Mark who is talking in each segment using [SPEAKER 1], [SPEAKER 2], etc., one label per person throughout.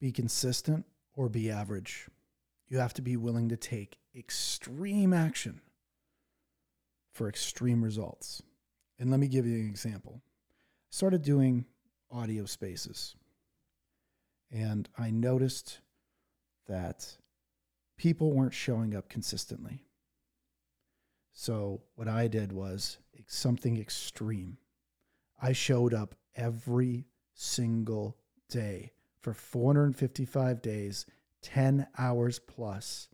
[SPEAKER 1] be consistent or be average. You have to be willing to take extreme action for extreme results. And let me give you an example. I started doing audio spaces, and I noticed that people weren't showing up consistently. So, what I did was something extreme. I showed up every single day for 455 days, 10 hours plus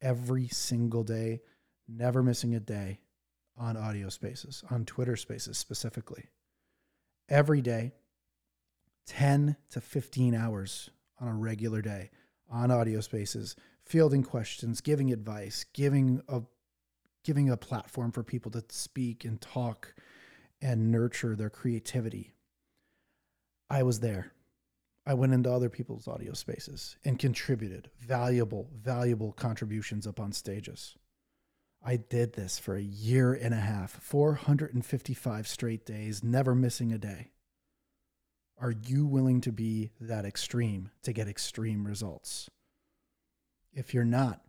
[SPEAKER 1] every single day, never missing a day on audio spaces, on Twitter spaces specifically. Every day, 10 to 15 hours on a regular day on audio spaces, fielding questions, giving advice, giving a giving a platform for people to speak and talk and nurture their creativity. I was there. I went into other people's audio spaces and contributed valuable, valuable contributions up on stages. I did this for a year and a half, 455 straight days, never missing a day. Are you willing to be that extreme to get extreme results? If you're not,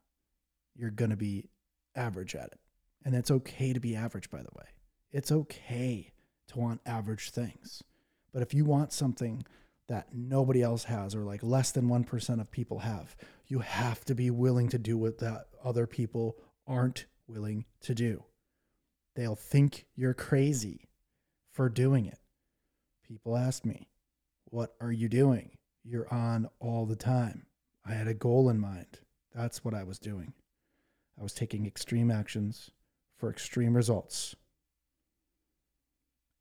[SPEAKER 1] you're going to be average at it. And it's okay to be average, by the way. It's okay to want average things. But if you want something that nobody else has, or like less than 1% of people have, you have to be willing to do what that other people aren't willing to do. They'll think you're crazy for doing it. People ask me, What are you doing? You're on all the time. I had a goal in mind. That's what I was doing. I was taking extreme actions for extreme results.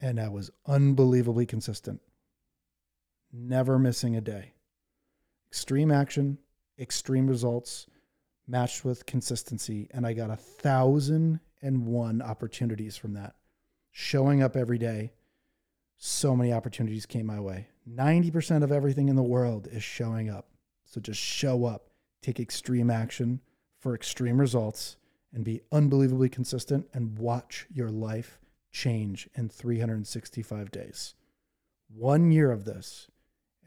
[SPEAKER 1] And I was unbelievably consistent, never missing a day. Extreme action, extreme results matched with consistency. And I got a thousand and one opportunities from that. Showing up every day, so many opportunities came my way. 90% of everything in the world is showing up. So just show up, take extreme action for extreme results, and be unbelievably consistent and watch your life change in 365 days. One year of this,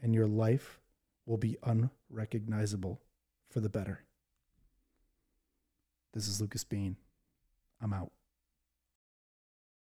[SPEAKER 1] and your life will be unrecognizable for the better. This is Lucas Bean. I'm out.